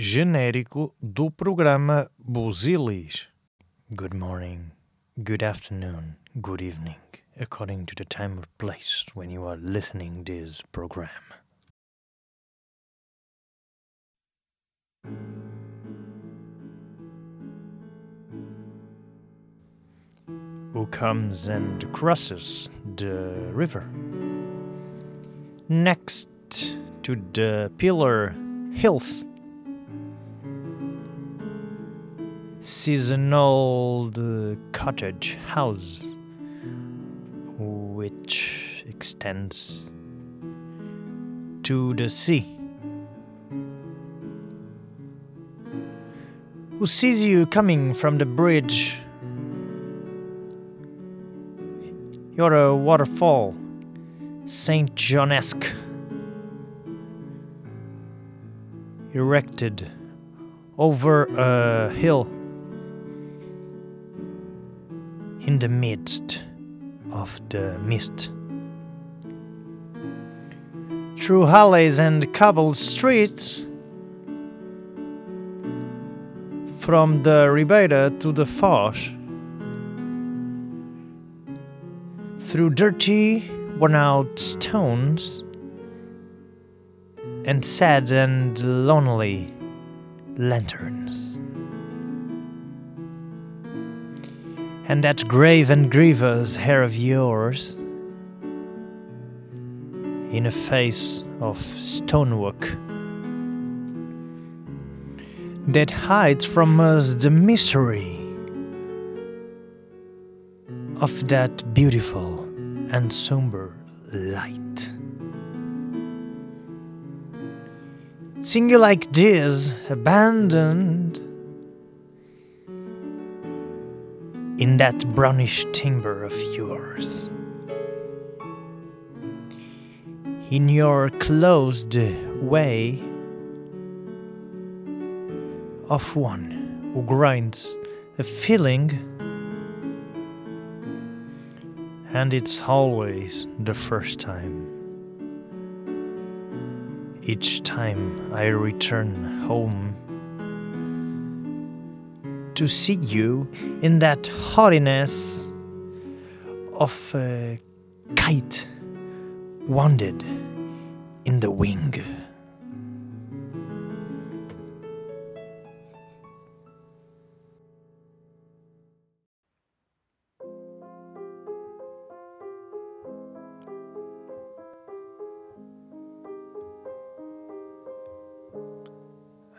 genérico do programa Buzilis. Good morning, good afternoon, good evening, according to the time or place when you are listening this program. Who comes and crosses the river? Next to the pillar hills sees an old cottage house which extends to the sea. Who sees you coming from the bridge? You're a waterfall, St. John-esque, erected over a hill in the midst of the mist. Through alleys and cobbled streets, from the Ribeira to the Foz, through dirty, worn out stones, and sad and lonely lanterns. And that grave and grievous hair of yours, in a face of stonework, that hides from us the mystery of that beautiful and somber light. You like this, abandoned in that brownish timber of yours, in your closed way of one who grinds a feeling, and it's always the first time. Each time I return home to see you in that haughtiness of a kite wounded in the wing.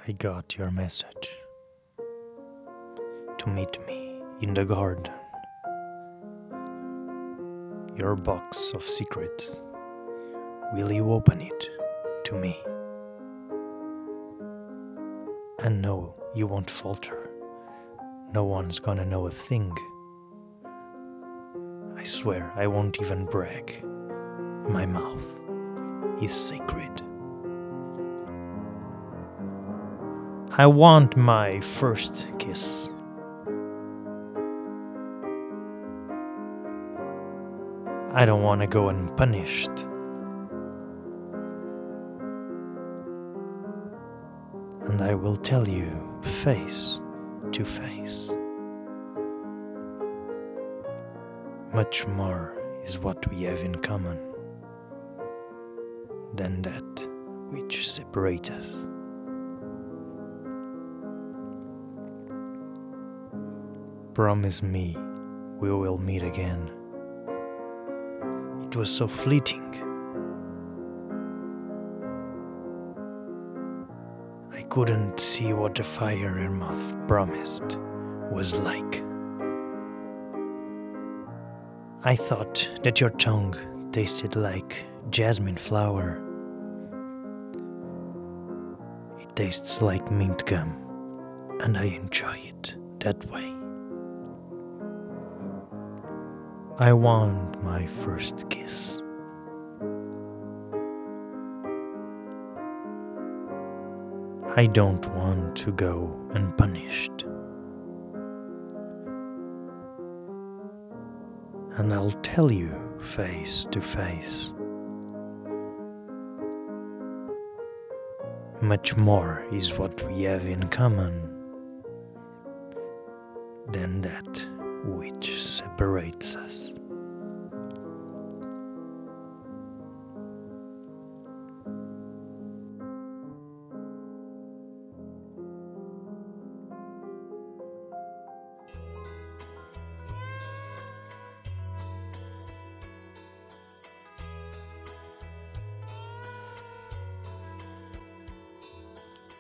I got your message meet me in the garden. Your box of secrets. Will you open it to me? And no, you won't falter. No one's gonna know a thing. I swear I won't even brag. My mouth is sacred. I want my first kiss. I don't want to go unpunished. And I will tell you face to face. Much more is what we have in common than that which separates us. Promise me we will meet again. It was so fleeting. I couldn't see what the fire your mouth promised was like. I thought that your tongue tasted like jasmine flower. It tastes like mint gum, and I enjoy it that way. I want my first kiss. I don't want to go unpunished. And I'll tell you face to face. much more is what we have in common than that which separates us.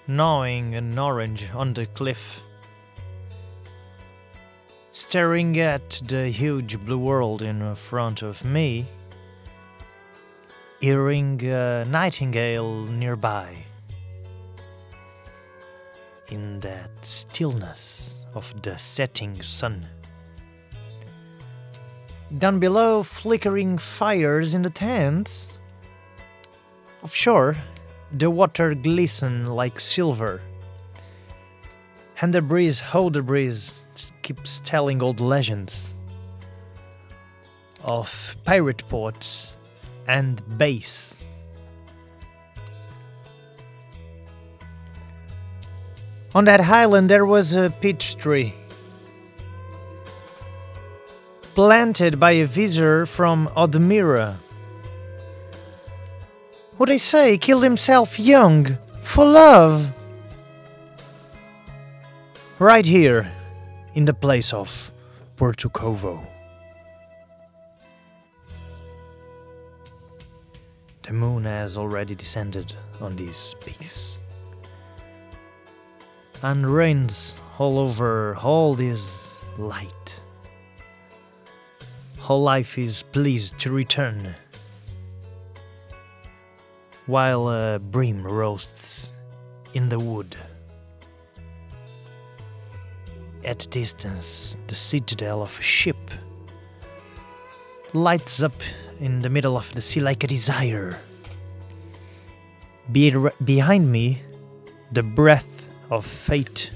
gnawing an orange on the cliff. Staring at the huge blue world in front of me, hearing a nightingale nearby. In that stillness of the setting sun. Down below, flickering fires in the tents. Offshore, the water glisten like silver. And the breeze, how the breeze keeps telling old legends of pirate ports and bass. On that highland, there was a peach tree planted by a visitor from Odemira who they say killed himself young for love. Right here, in the place of Porto Covo. The moon has already descended on these peaks and rains all over all this light. Whole life is pleased to return while a bream roasts in the wood. At a distance, the citadel of a ship lights up in the middle of the sea like a desire. Be- behind me, the breath of fate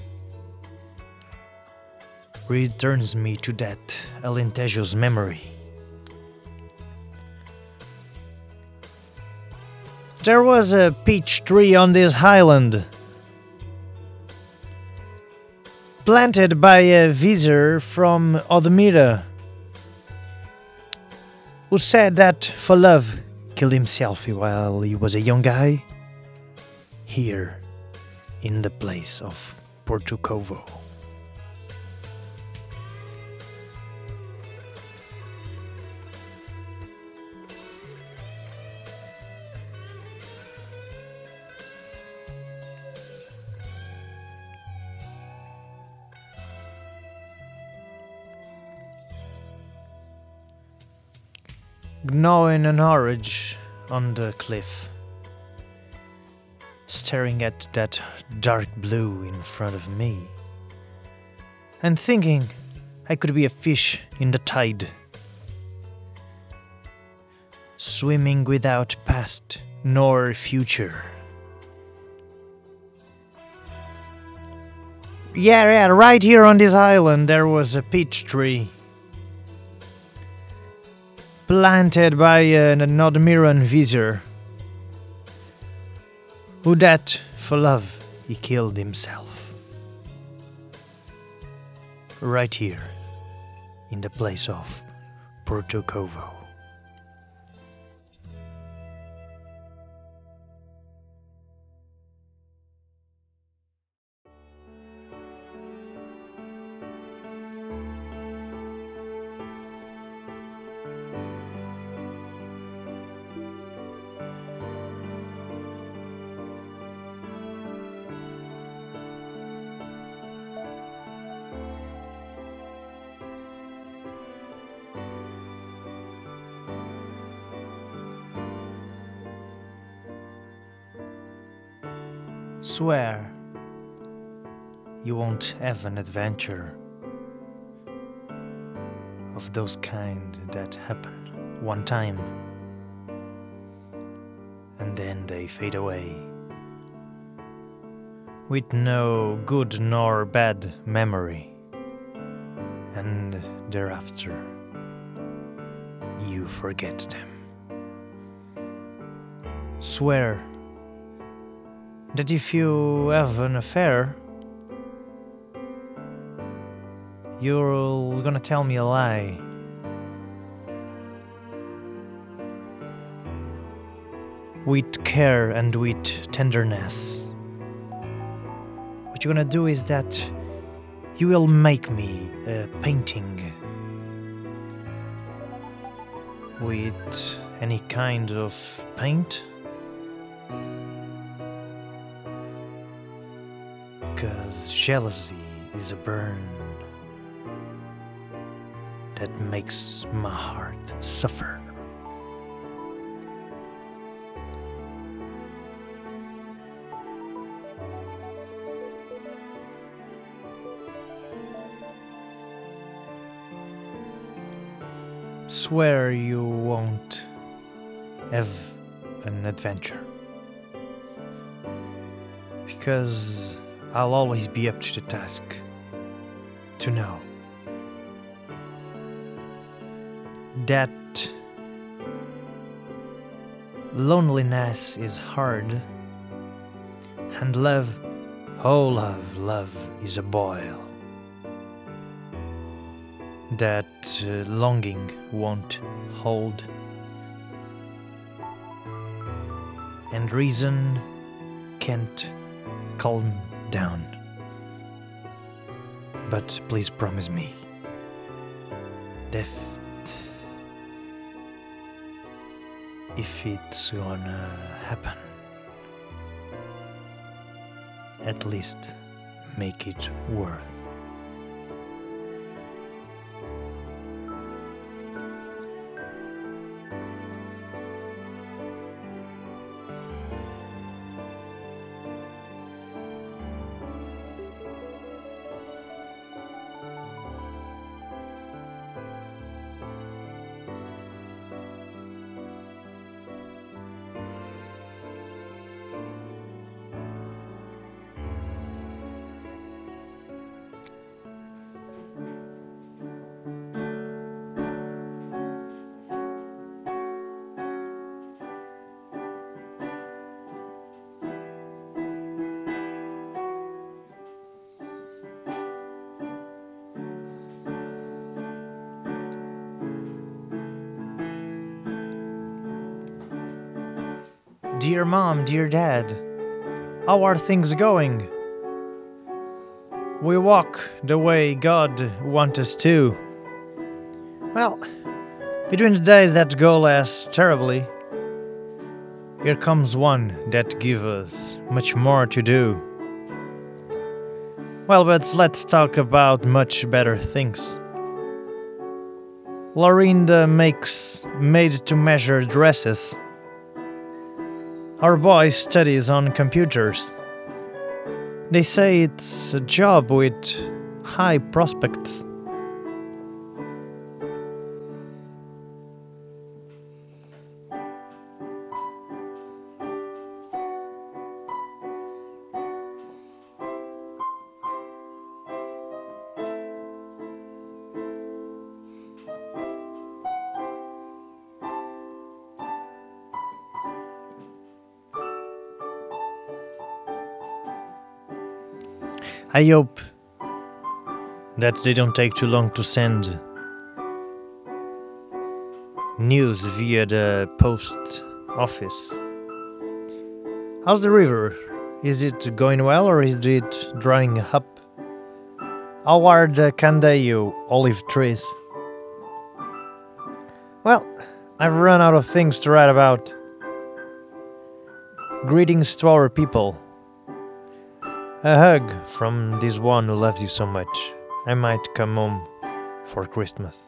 returns me to that Alentejo's memory. There was a peach tree on this island. Planted by uh, a visitor from Odemira, who said that for love killed himself while he was a young guy here in the place of Porto gnawing an orange on the cliff, staring at that dark blue in front of me, and thinking I could be a fish in the tide, swimming without past nor future. Yeah, yeah, right here on this island there was a peach tree planted by an Admiran visitor, who that for love he killed himself. Right here, in the place of Porto Swear you won't have an adventure of those kind that happen one time and then they fade away with no good nor bad memory and thereafter you forget them. Swear that if you have an affair, you're gonna tell me a lie. With care and with tenderness. What you're gonna do is that you will make me a painting with any kind of paint. Because jealousy is a burn that makes my heart suffer. Swear you won't have an adventure. Because I'll always be up to the task. To know that loneliness is hard. And love, oh love, love is a boil. That uh, longing won't hold, and reason can't calm down. But please promise me that if it's gonna happen, at least make it worth. Dear mom, dear dad, how are things going? We walk the way God wants us to. Well, between the days that go less terribly, here comes one that gives us much more to do. Well, but let's talk about much better things. Lorinda makes made to measure dresses. Our boy studies on computers. They say it's a job with high prospects. I hope that they don't take too long to send news via the post office. How's the river? Is it going well or is it drying up? How are the Candeio olive trees? Well, I've run out of things to write about. Greetings to our people. A hug from this one who loves you so much. I might come home for Christmas.